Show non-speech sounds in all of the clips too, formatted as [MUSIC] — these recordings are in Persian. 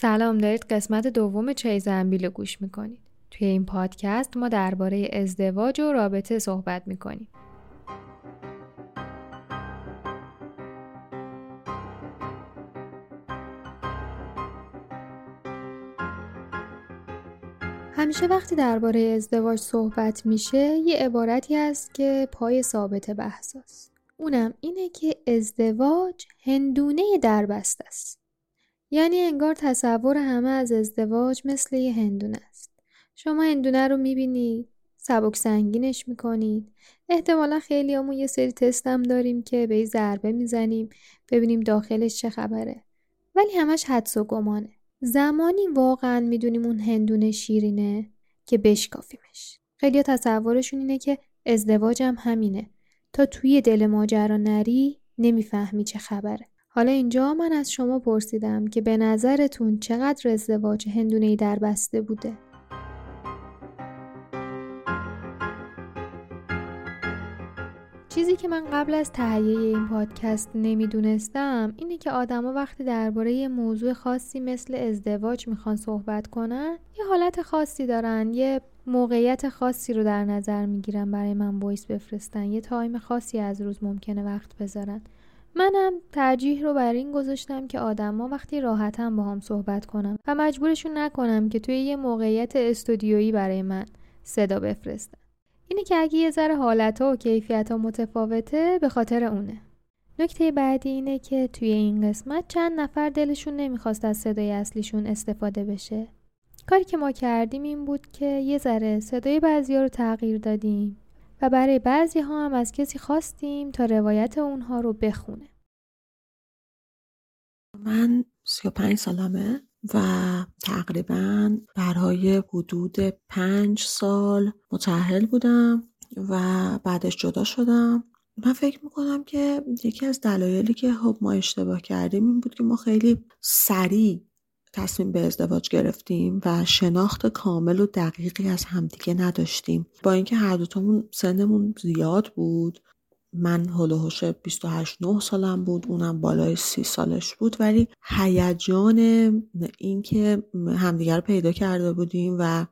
سلام دارید قسمت دوم چیز انبیل گوش می‌کنید. توی این پادکست ما درباره ازدواج و رابطه صحبت می‌کنیم. همیشه وقتی درباره ازدواج صحبت میشه یه عبارتی هست که پای ثابت بحث است. اونم اینه که ازدواج هندونه دربست است. یعنی انگار تصور همه از ازدواج مثل یه هندونه است. شما هندونه رو می‌بینید، سبک سنگینش می‌کنید. احتمالا خیلی همون یه سری تست هم داریم که به ضربه می‌زنیم ببینیم داخلش چه خبره. ولی همش حدس و گمانه. زمانی واقعا می‌دونیم اون هندونه شیرینه که بشکافیمش. خیلی تصورشون اینه که ازدواجم همینه. تا توی دل ماجرا نری نمی‌فهمی چه خبره. حالا اینجا من از شما پرسیدم که به نظرتون چقدر ازدواج هندونه‌ای در بسته بوده؟ چیزی که من قبل از تهیه این پادکست نمی‌دونستم اینه که آدما وقتی درباره یه موضوع خاصی مثل ازدواج می‌خوان صحبت کنن یه حالت خاصی دارن یه موقعیت خاصی رو در نظر می‌گیرن برای من voice بفرستن یه time خاصی از روز ممکنه وقت بذارن منم ترجیح رو بر این گذاشتم که آدما وقتی راحتم با هم صحبت کنم و مجبورشون نکنم که توی یه موقعیت استودیویی برای من صدا بفرستن. اینه که اگه یه ذره حالتها و کیفیت ها متفاوته به خاطر اونه. نکته بعدی اینه که توی این قسمت چند نفر دلشون نمی‌خواست از صدای اصلیشون استفاده بشه. کاری که ما کردیم این بود که یه ذره صدای بعضی رو تغییر دادیم. و برای بعضی ها هم از کسی خواستیم تا روایت اونها رو بخونه. من 35 سالمه و تقریبا برای حدود پنج سال متحل بودم و بعدش جدا شدم من فکر می‌کنم که یکی از دلایلی که خب ما اشتباه کردیم این بود که ما خیلی سریع تصمیم به ازدواج گرفتیم و شناخت کامل و دقیقی از همدیگه نداشتیم. با اینکه هر دوتامون سنمون زیاد بود من هلوهوش 28 9 سالم بود اونم بالای سی سالش بود ولی هیجان اینکه همدیگر رو پیدا کرده بودیم و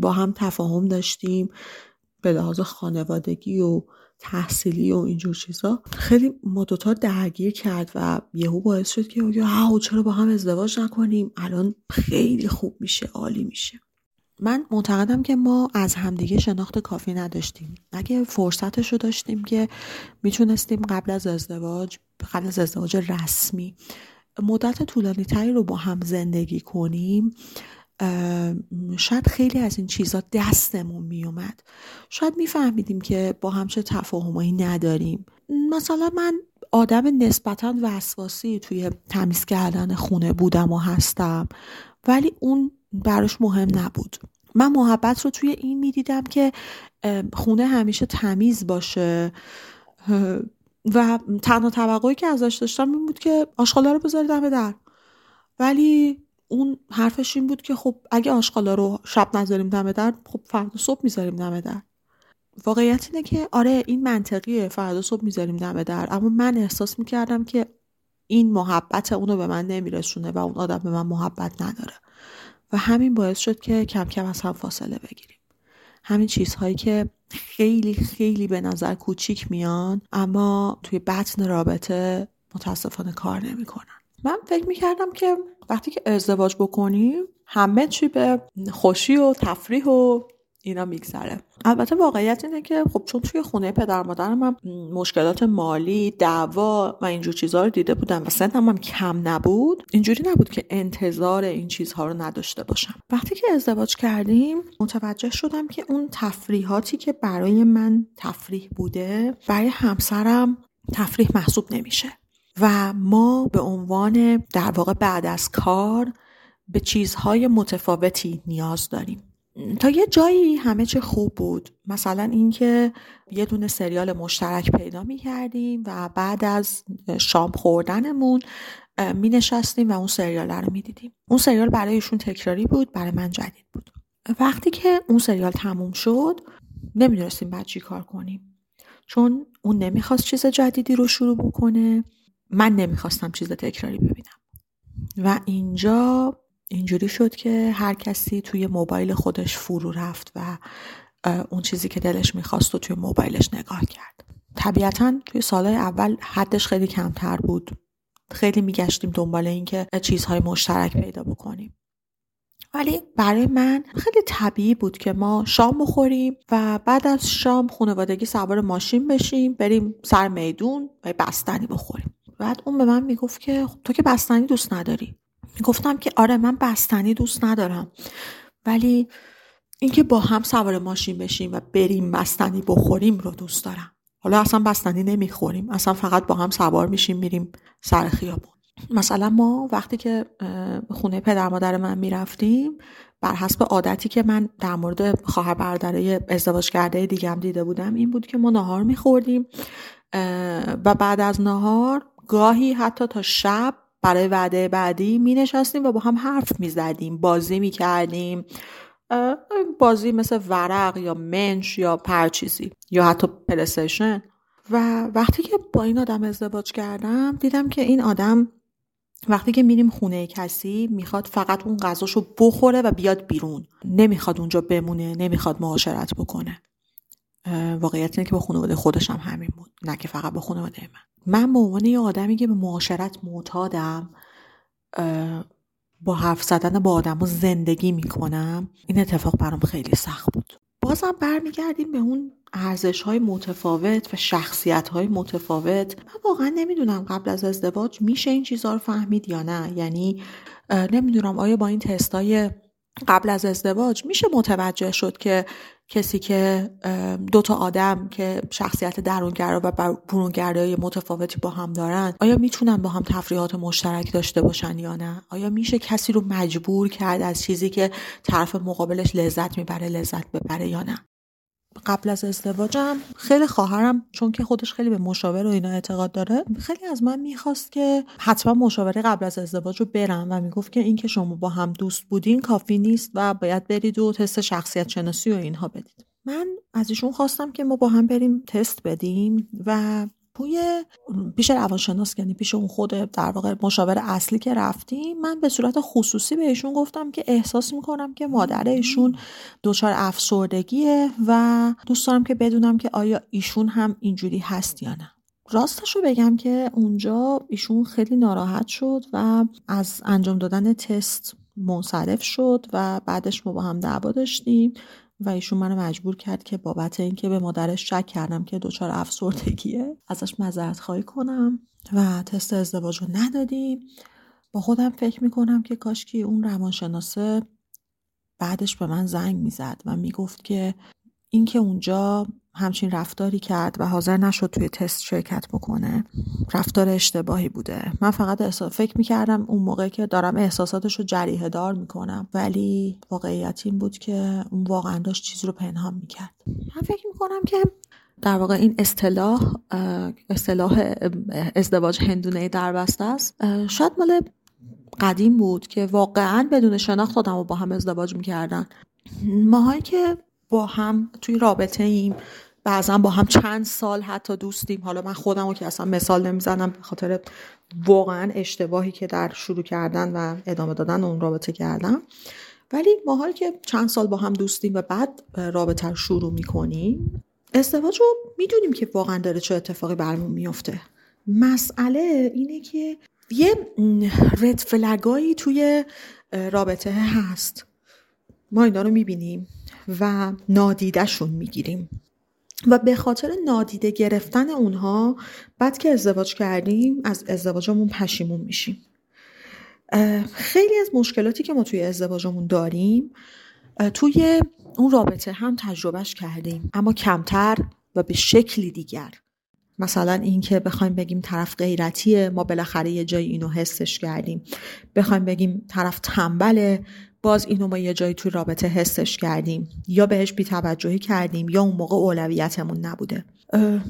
با هم تفاهم داشتیم به لحاظ خانوادگی و تحصیلی و اینجور چیزا. خیلی ما دوتا درگیر کرد و یهو باعث شد که آو چرا با هم ازدواج نکنیم؟ الان خیلی خوب میشه عالی میشه. من معتقدم که ما از همدیگه شناخت کافی نداشتیم. اگه فرصتش رو داشتیم که می‌تونستیم قبل از ازدواج قبل از ازدواج رسمی مدت طولانی تری رو با هم زندگی کنیم شاید خیلی از این چیزا دستمون میومد. شاید میفهمیدیم که با هم چه تفاهمایی نداریم. مثلا من آدم نسبتا وسواسی توی تمیز کردن خونه بودم و هستم ولی اون براش مهم نبود. من محبت رو توی این می‌دیدم که خونه همیشه تمیز باشه. و تنها توقعی که ازش داشتم این بود که آشغالا رو بذاری دم در. ولی اون حرفش این بود که خب اگه آشغالا رو شب نذاریم دم در خب فردا صبح می‌ذاریم دم در. واقعیت اینه که آره این منطقیه فردا صبح می‌ذاریم دم در. اما من احساس می‌کردم که این محبت اونو به من نمیرسونه و اون آدم به من محبت نداره. و همین باعث شد که کم کم از هم فاصله بگیریم. همین چیزهایی که خیلی خیلی به نظر کوچیک میان اما توی بطن رابطه متاسفانه کار نمی‌کنن. من فکر می‌کردم که وقتی که ازدواج بکنیم همه چی به خوشی و تفریح و اینا میگذره. البته واقعیت اینه که خب چون توی خونه پدر مادرم من مشکلات مالی دعوا و اینجور چیزها رو دیده بودم و سنم هم کم نبود اینجوری نبود که انتظار این چیزها رو نداشته باشم. وقتی که ازدواج کردیم متوجه شدم که اون تفریحاتی که برای من تفریح بوده برای همسرم تفریح محسوب نمیشه. و ما به عنوان در واقع بعد از کار به چیزهای متفاوتی نیاز داریم. تا یه جایی همه چه خوب بود. مثلا اینکه یه دونه سریال مشترک پیدا می کردیم و بعد از شام خوردنمون می نشستیم و اون سریال رو می دیدیم اون سریال برایشون تکراری بود برای من جدید بود. وقتی که اون سریال تموم شد نمی‌دونستیم بعد چی کار کنیم. چون اون نمی‌خواست چیز جدیدی رو شروع بکنه. من نمی‌خواستم چیز تکراری ببینم. و اینجا اینجوری شد که هر کسی توی موبایل خودش فرو رفت و اون چیزی که دلش می‌خواست و توی موبایلش نگاه کرد. طبیعتا توی سالهای اول حدش خیلی کمتر بود. خیلی میگشتیم دنبال اینکه چیزهای مشترک پیدا بکنیم. ولی برای من خیلی طبیعی بود که ما شام بخوریم و بعد از شام خانوادگی سوار ماشین بشیم بریم سر میدون و بستنی بخوریم. بعد اون به من می‌گفت که خب تو که بستنی دوست نداری. گفتم که آره من بستنی دوست ندارم. ولی اینکه با هم سوار ماشین بشیم و بریم بستنی بخوریم رو دوست دارم. حالا اصلا بستنی نمی‌خوریم. اصلا فقط با هم سوار میشیم میریم سر خیابون. مثلا ما وقتی که خونه پدر مادر من می‌رفتیم بر حسب عادتی که من در مورد خواهر برادرای ازدواج کرده دیگم دیده بودم این بود که ما نهار میخوردیم و بعد از نهار گاهی حتی تا شب برای وعده بعدی می نشستیم و با هم حرف می زدیم بازی می کردیم بازی مثل ورق یا منش یا پرچیزی یا حتی پلیستیشن. و وقتی که با این آدم ازدواج کردم دیدم که این آدم وقتی که میریم خونه کسی می‌خواد فقط اون غذاشو بخوره و بیاد بیرون. نمی‌خواد اونجا بمونه نمی‌خواد معاشرت بکنه. واقعیت اینه که با خانواده خودش هم همین بود نه که فقط با خانواده من. من به عنوان یه آدمی که به معاشرت معتادم با حرف زدن با آدم و زندگی می‌کنم این اتفاق برام خیلی سخت بود. بازم برمیگردیم به اون ارزش های متفاوت و شخصیت های متفاوت. من واقعا نمی‌دونم قبل از ازدواج میشه این چیزها رو فهمید یا نه. یعنی نمی‌دونم آیا با این تستای قبل از ازدواج میشه متوجه شد که کسی که دوتا آدم که شخصیت درونگرا و برونگرایی متفاوتی با هم دارن آیا می‌تونن با هم تفریحات مشترک داشته باشن یا نه؟ آیا میشه کسی رو مجبور کرد از چیزی که طرف مقابلش لذت می‌بره لذت ببره یا نه؟ قبل از ازدواجم. خیلی خواهرم چون که خودش خیلی به مشاور و اینا اعتقاد داره خیلی از من می‌خواست که حتما مشاوره قبل از ازدواج رو برم و می‌گفت که اینکه شما با هم دوست بودین کافی نیست و باید برید و تست شخصیت شناسی و اینها بدید. من از ایشون خواستم که ما با هم بریم تست بدیم و توی پیش روانشناس یعنی پیش اون خود در واقع مشاور اصلی که رفتیم من به صورت خصوصی بهشون گفتم که احساس می‌کنم که مادر ایشون دچار افسردگیه و دوست دارم که بدونم که آیا ایشون هم اینجوری هست یا نه. راستش رو بگم که اونجا ایشون خیلی ناراحت شد و از انجام دادن تست منصرف شد و بعدش ما با هم دعوا داشتیم. و ایشون منو مجبور کرد که بابت اینکه به مادرش شک کردم که دچار افسردگیه ازش مذارت خواهی کنم و تست ازدواج رو ندادیم. با خودم فکر می‌کنم که کاشکی اون روانشناسه بعدش به من زنگ می‌زد و می‌گفت که اینکه اونجا همچین رفتاری کرد و حاضر نشد توی تست شرکت بکنه رفتار اشتباهی بوده. من فقط احساس فکر می‌کردم اون موقع که دارم احساساتش رو جریه دار می‌کنم ولی واقعیت این بود که اون واقعا داشت چیزی رو پنهان می‌کرد. من فکر می‌کنم که در واقع این اصطلاح اصطلاح ازدواج هندونه در بسته است. شاید مال قدیم بود که واقعا بدون شناخت آدم رو با هم ازدواج می‌کردن. ماهایی که با هم توی رابطه ایم. بعضا با هم چند سال حتی دوستیم. حالا من خودم رو که اصلا مثال نمی‌زنم به خاطر واقعا اشتباهی که در شروع کردن و ادامه دادن اون رابطه کردم. ولی ماهایی که چند سال با هم دوستیم و بعد رابطه رو شروع می‌کنیم ازدواج رو می‌دونیم که واقعا داره چه اتفاقی برمون میفته مسئله اینه که یه رد فلگایی توی رابطه هست. ما اینا رو می‌بینیم. و نادیدهشون می‌گیریم. و به خاطر نادیده گرفتن اونها بعد که ازدواج کردیم از ازدواجمون پشیمون میشیم. خیلی از مشکلاتی که ما توی ازدواجمون داریم توی اون رابطه هم تجربهش کردیم. اما کمتر و به شکلی دیگر. مثلا اینکه بخوایم بگیم طرف غیرتیه ما بالاخره یه جایی اینو حسش کردیم. بخوایم بگیم طرف تنبله باز اینو ما یه جایی توی رابطه حسش کردیم. یا بهش بیتوجهی کردیم یا اون موقع اولویتمون نبوده.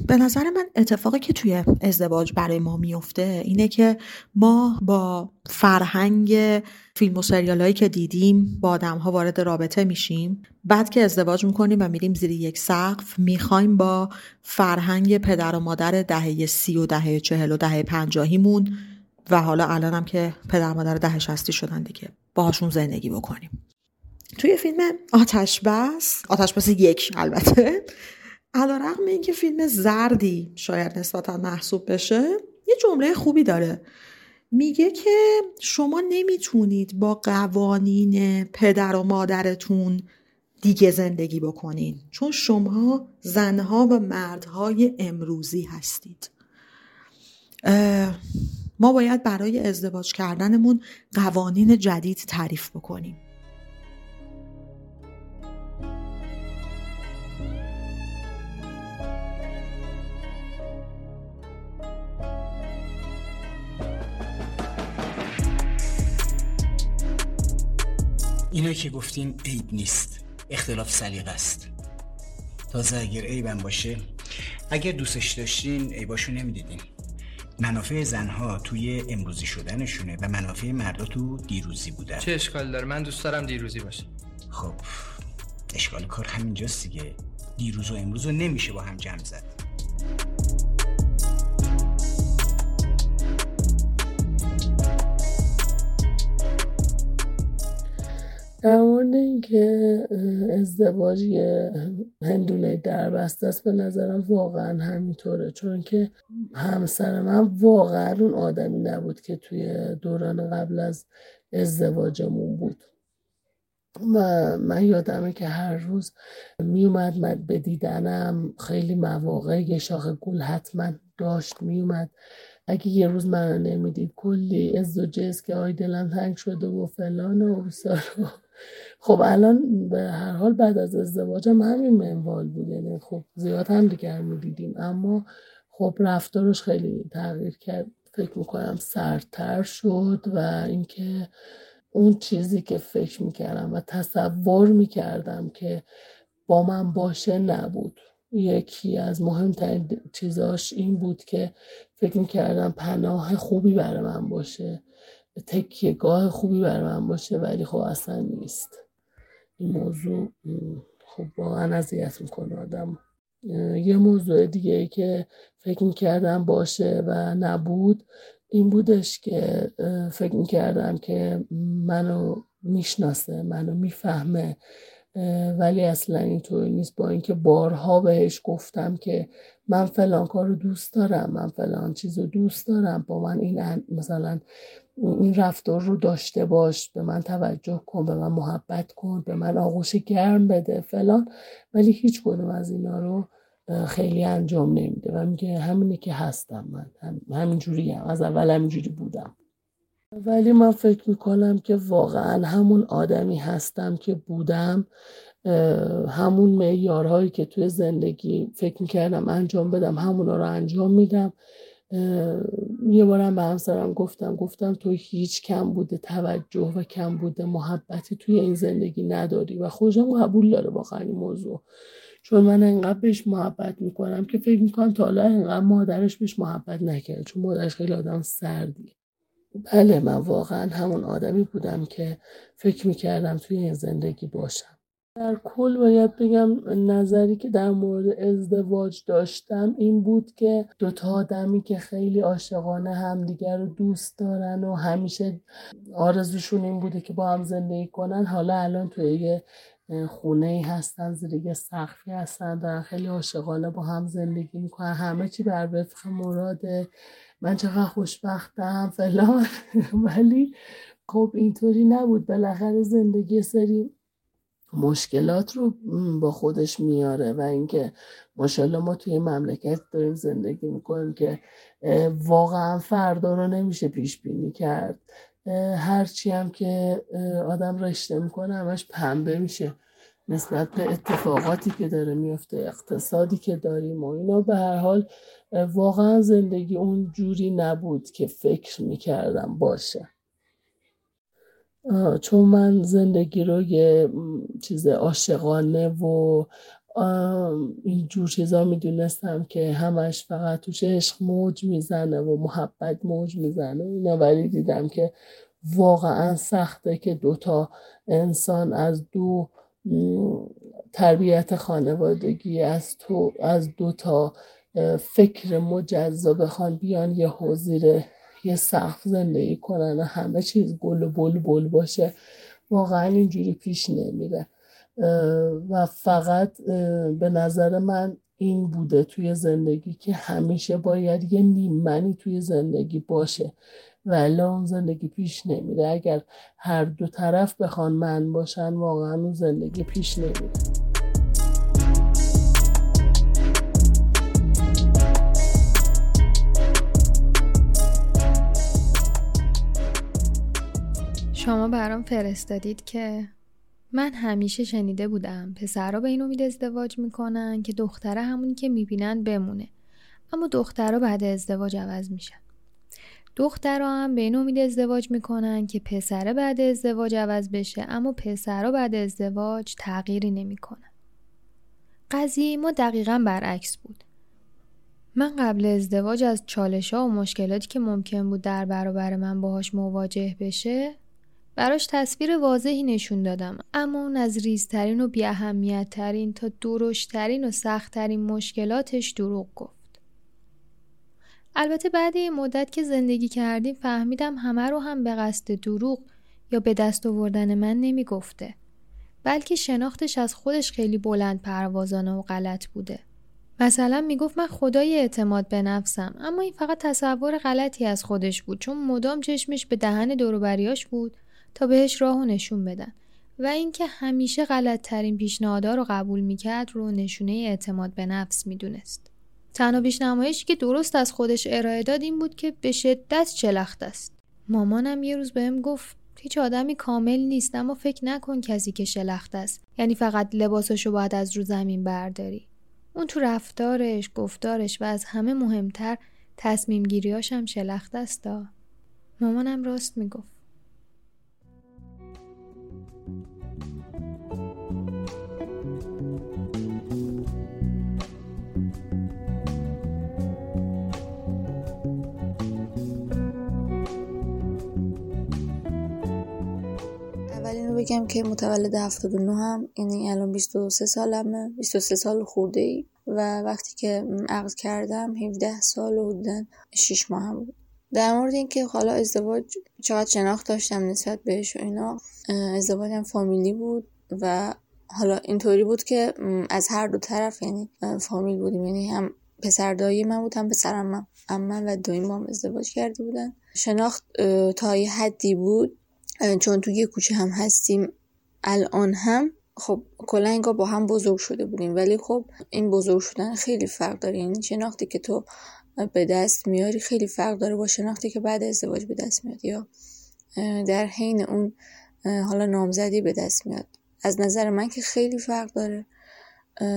به نظر من اتفاقی که توی ازدواج برای ما میفته اینه که ما با فرهنگ فیلم و سریال هایی که دیدیم با آدم ها وارد رابطه میشیم. بعد که ازدواج می‌کنیم و میریم زیر یک سقف می‌خوایم با فرهنگ پدر و مادر دهه سی و دهه چهل و دهه پنجاهیمون و حالا الانم که پدر مادر دهه شستی شدن دیگه. باهاشون زندگی بکنیم. توی فیلم آتش بس آتش بس یک البته. علا رقم این که فیلم زردی شاید نسبتا محسوب بشه یه جمله خوبی داره. میگه که شما نمی‌تونید با قوانین پدر و مادرتون دیگه زندگی بکنین چون شما زنها و مردهای امروزی هستید. ما باید برای ازدواج کردنمون قوانین جدید تعریف بکنیم. اینا که گفتین عیب نیست. اختلاف سلیقه است. تازه اگر عیبم باشه اگر دوستش داشتین عیباشو نمی‌دیدین. منافع زنها توی امروزی شدنشونه و منافع مردا تو دیروزی بودن. چه اشکال داره؟ من دوست دارم دیروزی باشه خب اشکال کار همینجاست دیگه. دیروز و امروز رو نمیشه با هم جمع زد. در مورد اینکه ازدواج هندونه در بسته است به نظرم واقعا همینطوره. چون که همسر من واقعا اون آدمی نبود که توی دوران قبل از ازدواجمون بود. و من یادمه که هر روز میومد من به دیدنم خیلی مواقع یه شاخ گل حتما داشت میومد اگه یه روز من نمی‌دید کلی از و جز که آی دلم تنگ شده و فلان و بسار خب الان به هر حال بعد از ازدواجم همین منوال بود. یعنی خب زیاد هم دیگر می‌دیدیم. اما خب رفتارش خیلی تغییر کرد. فکر می‌کنم سرتر شد و اینکه اون چیزی که فکر می‌کردم و تصور می‌کردم که با من باشه نبود. یکی از مهمترین چیزاش این بود که فکر می‌کردم پناه خوبی برای من باشه. گاه خوبی برای من باشه ولی خب اصلا نیست. این موضوع خب واقعا اذیت می‌کنه آدم. یه موضوع دیگه ای که فکر می‌کردم باشه و نبود این بودش که فکر می‌کردم که منو می‌شناسه منو می‌فهمه. ولی اصلا اینطوری نیست. با اینکه بارها بهش گفتم که من فلان کار رو دوست دارم من فلان چیز رو دوست دارم با من این مثلا این رفتار رو داشته باش به من توجه کن به من محبت کن به من آغوش گرم بده فلان. ولی هیچ کدوم از اینا رو خیلی انجام نمیده. و میگه همینه که هستم من همینجوری هم. از اول همینجوری بودم. ولی من فکر می‌کنم که واقعا همون آدمی هستم که بودم همون معیارهایی که توی زندگی فکر می‌کردم انجام بدم همونا رو انجام میدم. یه بارم به همسرم گفتم گفتم تو هیچ کم بوده توجه و کم بوده محبتی توی این زندگی نداری و خودشم قبول داره واقعا این موضوع. چون من انقدر بهش محبت می‌کنم که فکر می‌کنم تا حالا انقدر مادرش بهش محبت نکرد چون مادرش خیلی آدم سردی بله من واقعا همون آدمی بودم که فکر می‌کردم توی این زندگی باشم. در کل باید بگم نظری که در مورد ازدواج داشتم این بود که دوتا آدمی که خیلی عاشقانه همدیگر رو دوست دارن و همیشه آرزوشون این بوده که با هم زندگی کنن. حالا الان توی یه خونه ای هستن زیر یه سقفی هستن دارن خیلی عاشقانه با هم زندگی می‌کنن. همه چی بر وفق مراده. من چقدر خوشبختم فلان. [LAUGHS] ولی خب اینطوری نبود. بالاخره زندگی سری مشکلات رو با خودش میاره و اینکه ماشاءالله ما توی مملکت داریم زندگی می‌کنیم که واقعا فردا رو نمیشه پیش بینی کرد. هرچی هم که آدم رشته می‌کنه همش پنبه میشه. نسبت به اتفاقاتی که داره میفته اقتصادی که داریم و اینا به هر حال واقعا زندگی اون جوری نبود که فکر می‌کردم باشه. چون من زندگی رو یه چیز عاشقانه و این جور چیزا می‌دونستم که همش فقط توش عشق موج می‌زنه و محبت موج می‌زنه اینا ولی دیدم که واقعا سخته که دوتا انسان از دو تربیت خانوادگی از تو از دوتا فکر مجزا بخوان بیان یه حضیر یه سقف زندگی کنن و همه چیز گل و بل بل باشه. واقعا اینجوری پیش نمیره. و فقط به نظر من این بوده توی زندگی که همیشه باید یه نیمنی توی زندگی باشه. ولی اون زندگی پیش نمیره. اگر هر دو طرف بخوان من باشن واقعا اون زندگی پیش نمیره. شما برام فرستادید که من همیشه شنیده بودم پسرها به این امید ازدواج می‌کنن که دختره همونی که می‌بینن بمونه. اما دخترها بعد ازدواج عوض میشن. دخترها هم به این امید ازدواج می‌کنن که پسره بعد ازدواج عوض بشه اما پسرها بعد ازدواج تغییری نمی‌کنن. قضیه ما دقیقا برعکس بود. من قبل ازدواج از چالش ها و مشکلاتی که ممکن بود در برابر من باهاش مواجه بشه براش تصویر واضحی نشون دادم. اما اون از ریزترین و بی ترین تا درشترین و سختترین مشکلاتش دروغ گفت. البته بعد این مدت که زندگی کردیم فهمیدم همه رو هم به قصد دروغ یا به دست آوردن من نمی‌گفته. بلکه شناختش از خودش خیلی بلند پروازانه و غلط بوده. مثلا می‌گفت من خدای اعتماد به نفسم اما این فقط تصور غلطی از خودش بود چون مدام چشمش به دهن دوروبریاش بود تا بهش راهو نشون بدن. و اینکه همیشه غلط ترین پیشنهادها رو قبول می‌کرد رو نشونه اعتماد به نفس می‌دونست. تنها پیشنمایشی که درست از خودش ارائه داد این بود که به شدت چلخت است. مامانم یه روز بهم گفت هیچ آدمی کامل نیست اما فکر نکن کسی که شلخت است. یعنی فقط لباسشو باید از رو زمین برداری. اون تو رفتارش گفتارش و از همه مهمتر تصمیم گیریاش هم شلخت است مامانم راست می‌گفت. بگم که متولد 79 هم یعنی الان 23 سالمه 23 سال خورده ای و وقتی که عقد کردم 17 سال و حدودا 6 ماه هم بود. در مورد اینکه حالا ازدواج چقدر شناخت داشتم نسبت بهش و اینا ازدواجم فامیلی بود و حالا اینطوری بود که از هر دو طرف یعنی فامیل بودیم یعنی هم پسر دایی من بود هم پسر امم امم و دایی هم ازدواج کرده بودن. شناخت تا یه حدی بود. چون توی یه کوچه هم هستیم الان هم خب کلا انگار با هم بزرگ شده بودیم. ولی خب این بزرگ شدن خیلی فرق داره. یعنی شناختی که تو به دست میاری خیلی فرق داره با شناختی که بعد ازدواج به دست میاد. یا در حین اون حالا نامزدی به دست میاد. از نظر من که خیلی فرق داره.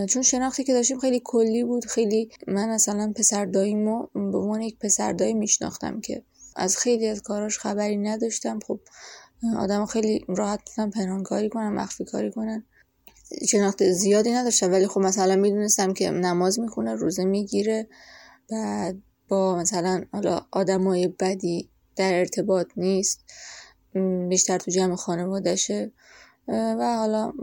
چون شناختی که داشتیم خیلی کلی بود. خیلی من مثلا پسر داییمو به عنوان یک پسر دایی میشناختم که از خیلی از کاراش خبری نداشتم. خب آدم خیلی راحت می‌تونن پنهانکاری کنن مخفی کاری کنن. شناخت زیادی نداشتم ولی خب مثلا می‌دونستم که نماز می‌خونه روزه می‌گیره. بعد با مثلا حالا آدمای بدی در ارتباط نیست بیشتر تو جمع خانوادشه و حالا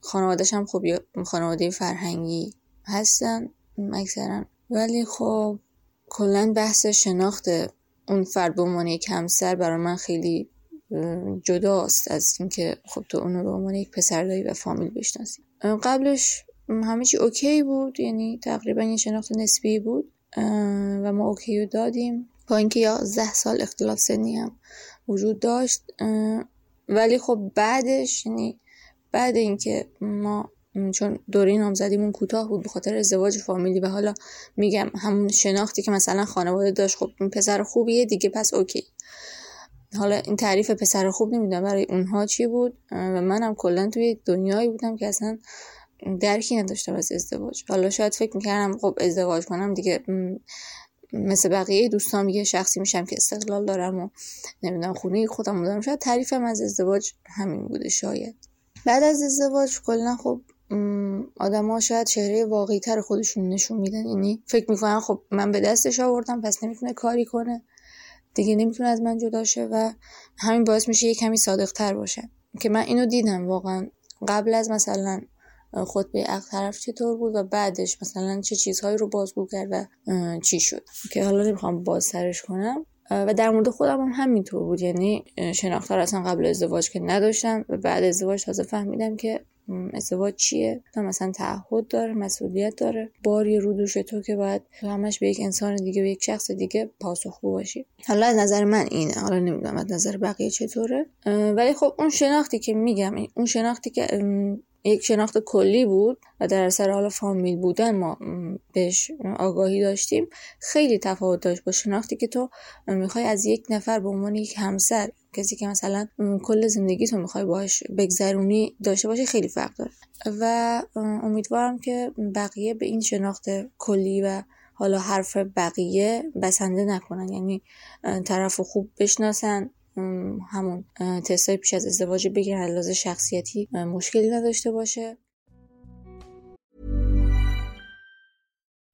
خانوادش هم خب خانواده فرهنگی هستن اکثرا. ولی خب کلا بحث شناخت اون فرد به عنوان یک همسر برای من خیلی جداست از اینکه خب تو اونو به عنوان یک پسر و فامیل بشناسی. قبلش همه چی okay بود یعنی تقریبا یه شناخت نسبی بود و ما okay رو دادیم. با اینکه یازده سال اختلاف سنی هم وجود داشت ولی خب بعدش یعنی بعد اینکه ما چون دوره نامزدیمون کوتاه بود به خاطر ازدواج فامیلی و حالا میگم همون شناختی که مثلا خانواده داشت خب این پسر خوبیه دیگه پس okay. حالا این تعریف پسر خوب نمی‌دونم برای اونها چی بود؟ و منم کلا توی دنیایی بودم که اصلا درکی نداشتم از ازدواج. حالا شاید فکر می‌کردم خب ازدواج کنم دیگه مثل بقیه دوستان یه شخصی میشم که استقلال دارم و نمی‌دونم خونه خودم دارم. شاید تعریفم از ازدواج همین بوده شاید. بعد از ازدواج کلا خب ها شاید چهره واقعی تر خودشون نشون میدن. یعنی فکر می‌کنن خب من به دستش آوردم پس نمی‌تونه کاری کنه. دیگه نمی‌تونه از من جدا شه و همین باعث میشه یه کمی صادق تر باشه. که من اینو دیدم واقعا. قبل از مثلا خود به عقل طرف چطور بود و بعدش مثلا چه چیزهایی رو بازگو کرد و چی شد. که حالا نمی‌خوام باز سرش کنم. و در مورد خودم هم همینطور بود. یعنی شناخته اصلا قبل ازدواج که نداشتم و بعد ازدواج تازه فهمیدم که ازدواج چیه؟ مثلا تعهد داره مسئولیت داره. باری رو دوش تو که باید همش به یک انسان دیگه به یک شخص دیگه پاسخگو باشی. حالا از نظر من اینه. حالا نمی‌دونم از نظر بقیه چطوره. ولی خب اون شناختی که میگم اون شناختی که یک شناخت کلی بود و در اثر حالا فامیل بودن ما بهش آگاهی داشتیم خیلی تفاوت داشت با شناختی که تو می‌خوای از یک نفر به عنوان یک همسر کسی که مثلا کل زندگی تو می‌خوای باش بگذرونی داشته باشه خیلی فرق داره. و امیدوارم که بقیه به این شناخت کلی و حالا حرف بقیه بسنده نکنن. یعنی طرف خوب بشناسن. همون تستای پیش از ازدواج بگیرن. لحاظ شخصیتی مشکلی نداشته باشه.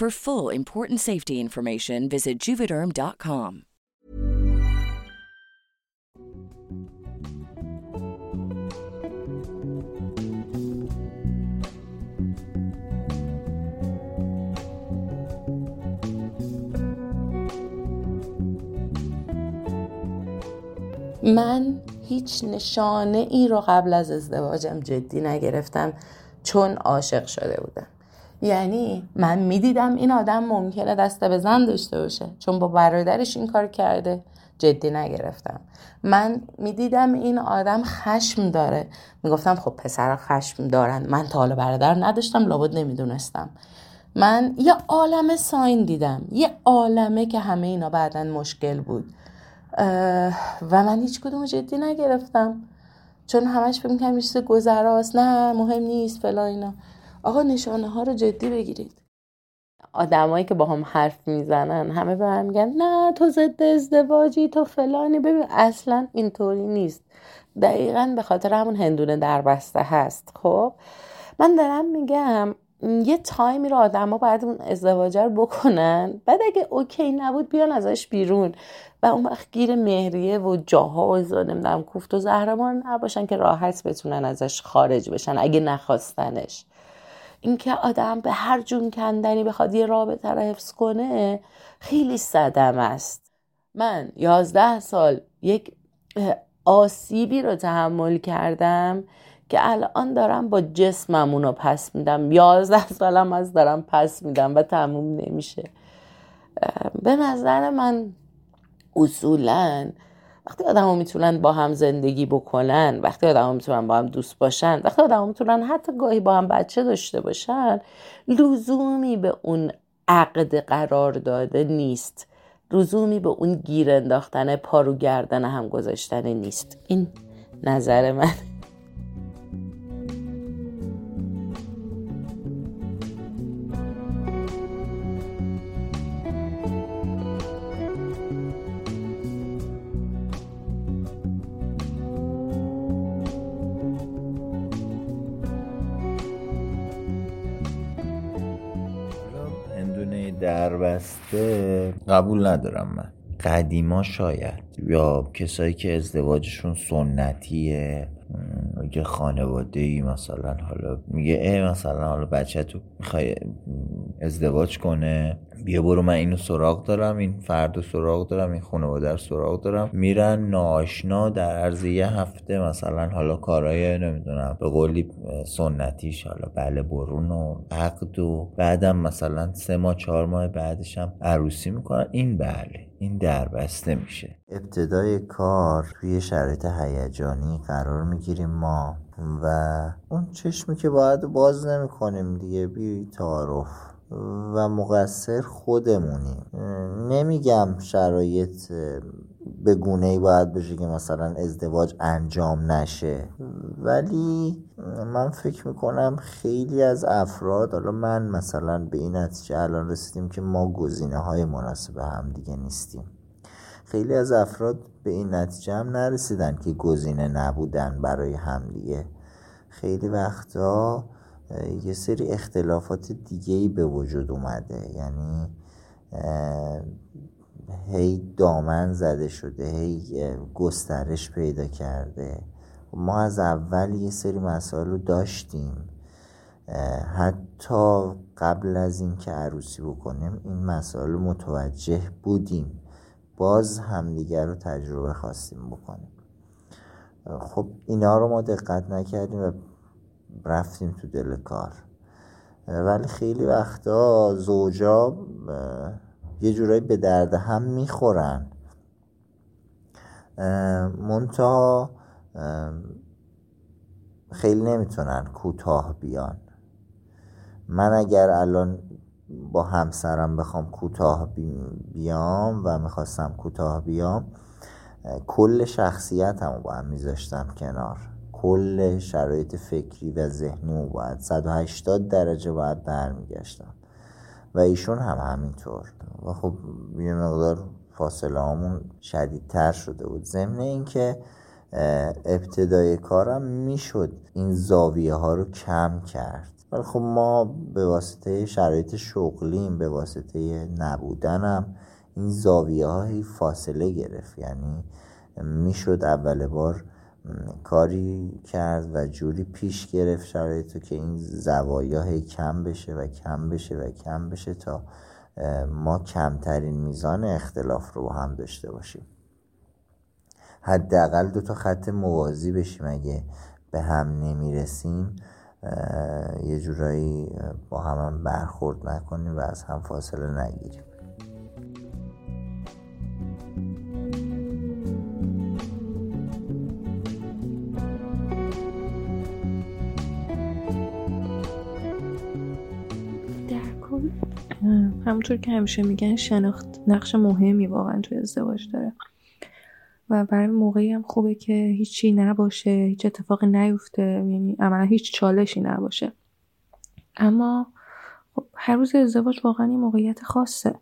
For full important safety information visit juvederm.com. من هیچ نشانه ای رو قبل از ازدواجم جدی نگرفتم چون عاشق شده بودم یعنی من می‌دیدم این آدم ممکنه دسته به زن داشته باشه چون با برادرش این کار کرده. جدی نگرفتم. من می‌دیدم این آدم خشم داره. می‌گفتم خب پسر خشم دارن. من تا حالا برادر نداشتم لابد نمی‌دونستم. من یه عالم ساین دیدم. یه عالمه که همه اینا بعدا مشکل بود. و من هیچ کدوم جدی نگرفتم. چون همش فکر می‌کنم چیز گذراست. نه مهم نیست فلا اینا. آقا نشانه ها رو جدی بگیرید. آدمایی که با هم حرف می‌زنن همه به هم میگن نه تو ضد ازدواجی تو فلانی. ببین اصلا اینطوری نیست. دقیقا به خاطر همون هندونه در بسته هست. خب؟ من دارم میگم یه تایمی رو آدما باید اون ازدواجه رو بکنن. بعد اگه اوکی نبود بیان ازش بیرون. و اون وقت گیر مهریه و جاها و نمی‌دونم کوفت و زهرمان نباشن که راحت بتونن ازش خارج بشن اگه نخواستنش. اینکه آدم به هر جون کندنی بخواد یه رابطه رو حفظ کنه خیلی صدم است. من یازده سال یک آسیبی رو تحمل کردم که الان دارم با جسمم اونو پس میدم. یازده سالم از دارم پس میدم و تموم نمیشه. به نظر من اصولا وقتی آدم می‌تونن با هم زندگی بکنن وقتی آدم می‌تونن با هم دوست باشن وقتی آدم می‌تونن حتی گاهی با هم بچه داشته باشن لزومی به اون عقد قرار داده نیست. لزومی به اون گیر انداختن پارو گردن هم گذاشتن نیست. این نظر من. دربسته قبول ندارم من. قدیما شاید. یا کسایی که ازدواجشون سنتیه یه خانواده ای مثلا حالا میگه ای مثلا حالا بچه تو می‌خوای ازدواج کنه بیا برو من اینو سراغ دارم این فرد سراغ دارم این خانواده رو سراغ دارم. میرن ناشنا در عرض یه هفته مثلا حالا کارهای نمی‌دونم به قولی سنتیش حالا بله برون و عقد و بعدم مثلا سه ماه چهار ماه بعدش هم عروسی می‌کنن. این بله. این دربسته میشه ابتدای کار توی شرایط هیجانی قرار می‌گیریم ما و اون چشمی که باید باز نمی‌کنیم دیگه بی تعارف. و مقصر خودمونیم. نمیگم شرایط به گونه ای باید بشه که مثلا ازدواج انجام نشه ولی من فکر می‌کنم خیلی از افراد حالا من مثلا به این نتیجه الان رسیدیم که ما گزینه های مناسب هم دیگه نیستیم. خیلی از افراد به این نتیجه هم نرسیدن که گزینه نبودن برای همدیگه خیلی وقتا یه سری اختلافات دیگه ای به وجود اومده. یعنی هی دامن زده شده هی گسترش پیدا کرده. ما از اول یه سری مسائل رو داشتیم. حتی قبل از اینکه عروسی بکنیم این مسائل متوجه بودیم. باز همدیگر رو تجربه خواستیم بکنیم. خب اینا رو ما دقت نکردیم و رفتیم تو دل کار. ولی خیلی وقتا زوجا یه جورایی به درد هم می‌خورن. منتها خیلی نمی‌تونن کوتاه بیان. من اگر الان با همسرم بخوام کوتاه بیام و می‌خواستم کوتاه بیام کل شخصیتمو با هم میذاشتم کنار. کل شرایط فکری و ذهنی رو باید 180 درجه باید برمیگشتم و ایشون هم همینطور. و خب یه مقدار فاصله همون شدیدتر شده بود. ضمن اینکه ابتدای کارم می‌شد این زاویه ها رو کم کرد. ولی خب ما به واسطه شرایط شغلیم به واسطه نبودنم این زاویه های فاصله گرفت. یعنی می‌شد اول بار کاری کرد و جوری پیش گرفت شرایطو که این زوایا کم بشه و کم بشه و کم بشه تا ما کمترین میزان اختلاف رو با هم داشته باشیم. حداقل دو تا خط موازی بشیم. اگه به هم نمی‌رسیم یه جورایی با هم, هم برخورد نکنیم و از هم فاصله نگیریم. همونطور که همیشه میگن شناخت نقش مهمی واقعا توی ازدواج داره. و برای موقعی هم خوبه که هیچی نباشه هیچ اتفاقی نیفته یعنی عملا هیچ چالشی نباشه. اما خب هر روز ازدواج واقعا یه موقعیت خاصه.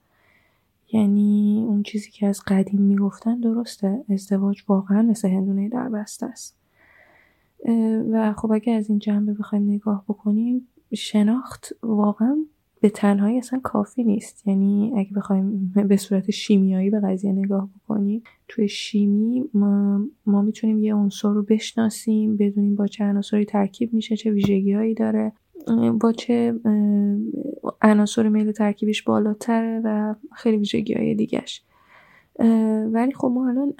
یعنی اون چیزی که از قدیم می‌گفتن درسته ازدواج واقعا مثل هندونه در بسته است و خب اگه از این جنبه بخوایم نگاه بکنیم شناخت واقعا به تنهایی اصلا کافی نیست. یعنی اگه بخوایم به صورت شیمیایی به قضیه نگاه بکنیم توی شیمی ما, ما می‌تونیم یه عنصر رو بشناسیم بدونیم با چه عناصری ترکیب میشه چه ویژگی هایی داره با چه عناصر میل ترکیبش بالاتره و خیلی ویژگی های دیگهش ولی خب ما الان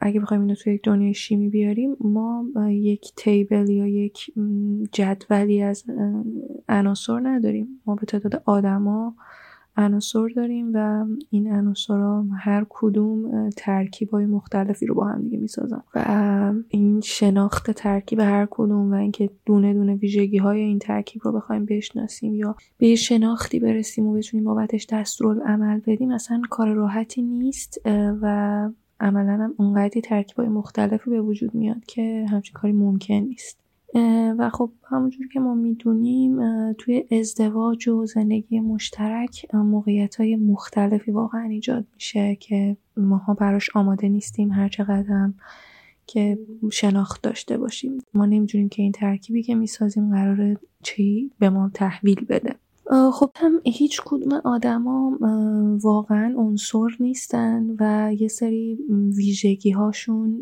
اگه بخوایم اینو توی یک دنیای شیمی بیاریم ما یک تیبل یا یک جدولی از عناصر نداریم. ما به تعداد آدما عناصر داریم و این عناصرها هر کدوم ترکیب های مختلفی رو با هم دیگه می‌سازن. و این شناخت ترکیب هر کدوم و اینکه دونه دونه ویژگی های این ترکیب رو بخوایم بشناسیم یا به شناختی برسیم و بتونیم بابتش دستورالعمل بدیم اصلا کار راحتی نیست. و عملا هم اونقدری ترکیب های مختلفی به وجود میاد که همچین کاری ممکن نیست. و خب همونجور که ما می‌دونیم توی ازدواج و زندگی مشترک موقعیت های مختلفی واقعا ایجاد میشه که ماها براش آماده نیستیم هر چقدر که شناخت داشته باشیم. ما نمی‌دونیم که این ترکیبی که می‌سازیم قراره چی به ما تحویل بده. خب هم هیچ کدوم آدما واقعا عنصر نیستن و یه سری ویژگی هاشون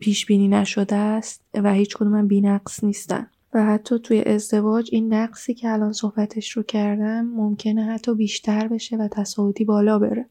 پیش بینی نشده است و هیچ کدوم هم بینقص نیستن. و حتی توی ازدواج این نقصی که الان صحبتش رو کردم ممکنه حتی بیشتر بشه و تصاعدی بالا بره.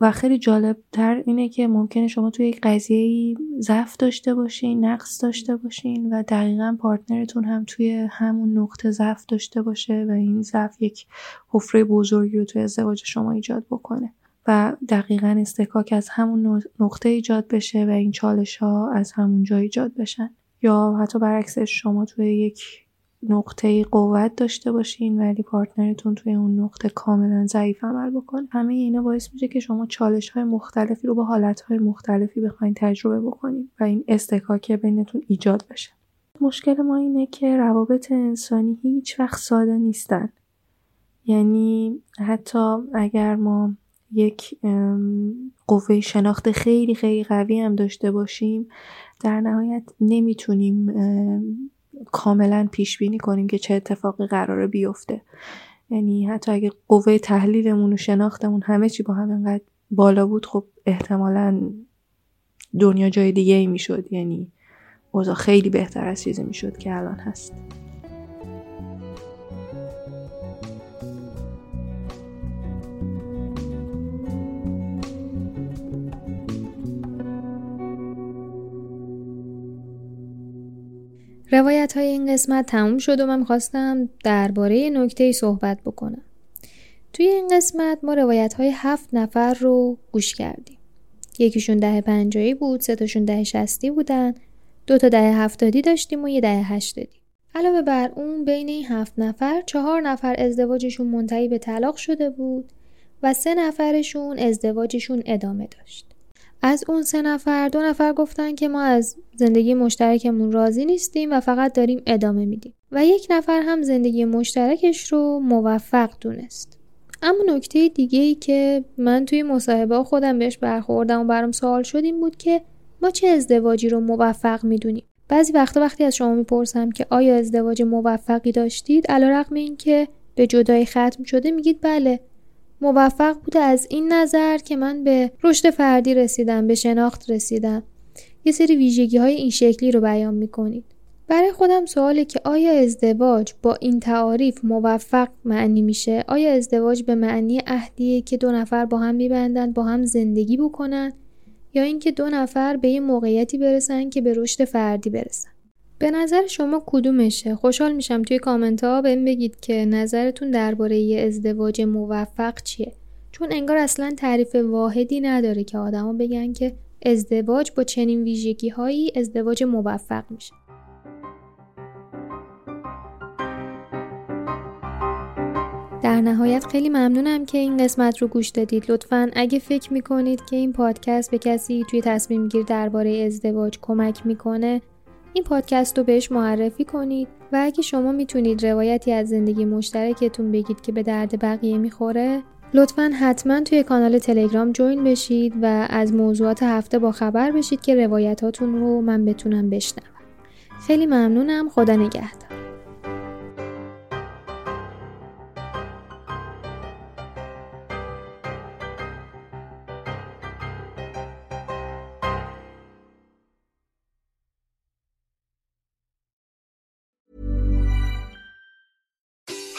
و خیلی جالب تر اینه که ممکنه شما توی یک قضیه ضعف داشته باشین نقص داشته باشین و دقیقا پارتنرتون هم توی همون نقطه ضعف داشته باشه و این ضعف یک حفره بزرگی رو توی ازدواج شما ایجاد بکنه و دقیقا استکاک از همون نقطه ایجاد بشه و این چالش ها از همون جا ایجاد بشن. یا حتی برعکسش شما توی یک نقطه قوت داشته باشین ولی پارتنرتون توی اون نقطه کاملا ضعیف عمل بکنه. همه اینا باعث میشه که شما چالش های مختلفی رو با حالت های مختلفی بخواین تجربه بکنین و این استکاک بینتون ایجاد بشه. مشکل ما اینه که روابط انسانی هیچ وقت ساده نیستن. یعنی حتی اگر ما یک قوه شناخت خیلی خیلی قوی هم داشته باشیم در نهایت نمی‌تونیم کاملا پیش بینی کنیم که چه اتفاقی قراره بیفته. یعنی حتی اگه قوه تحلیلمون و شناختمون همه چی با هم انقدر بالا بود خب احتمالا دنیا جای دیگه ای می‌شد. یعنی اوضاع خیلی بهتر از چیزی می‌شد که الان هست. روایت های این قسمت تموم شد و من خواستم درباره نکته صحبت بکنم. توی این قسمت ما روایت های هفت نفر رو گوش کردیم. یکیشون ده پنجایی بود، سه تاشون ده شستی بودن، دو تا ده هفتادی داشتیم و یه ده هشتادی. علاوه بر اون بین این هفت نفر چهار نفر ازدواجشون منتهی به طلاق شده بود و سه نفرشون ازدواجشون ادامه داشت. از اون سه نفر دو نفر گفتن که ما از زندگی مشترکمون راضی نیستیم و فقط داریم ادامه میدیم. و یک نفر هم زندگی مشترکش رو موفق دونست. اما نکته دیگه ای که من توی مصاحبه خودم بهش برخوردم و برام سوال شد این بود که ما چه ازدواجی رو موفق می‌دونیم؟ بعضی وقتا وقتی از شما می‌پرسم که آیا ازدواج موفقی داشتید علیرغم اینکه به جدایی ختم شده میگید بله. موفق بوده از این نظر که من به رشد فردی رسیدم به شناخت رسیدم یه سری ویژگی های این شکلی رو بیان می‌کنید برای خودم سواله که آیا ازدواج با این تعاریف موفق معنی میشه؟ آیا ازدواج به معنی عهدیه که دو نفر با هم میبندن با هم زندگی بکنن یا اینکه دو نفر به یه موقعیتی برسن که به رشد فردی برسن؟ به نظر شما کدومشه؟ خوشحال میشم توی کامنت ها بهم بگید که نظرتون درباره یه ازدواج موفق چیه؟ چون انگار اصلا تعریف واحدی نداره که آدما بگن که ازدواج با چنین ویژگی هایی ازدواج موفق میشه. در نهایت خیلی ممنونم که این قسمت رو گوش دادید لطفا اگه فکر می‌کنید که این پادکست به کسی توی تصمیم گیر درباره ازدواج کمک می‌کنه این پادکست رو بهش معرفی کنید و اگه شما می‌تونید روایتی از زندگی مشترکتون بگید که به درد بقیه می‌خوره لطفا حتما توی کانال تلگرام جوین بشید و از موضوعات هفته با خبر بشید که روایتاتون رو من بتونم بشنوم. خیلی ممنونم. خدا نگهدار.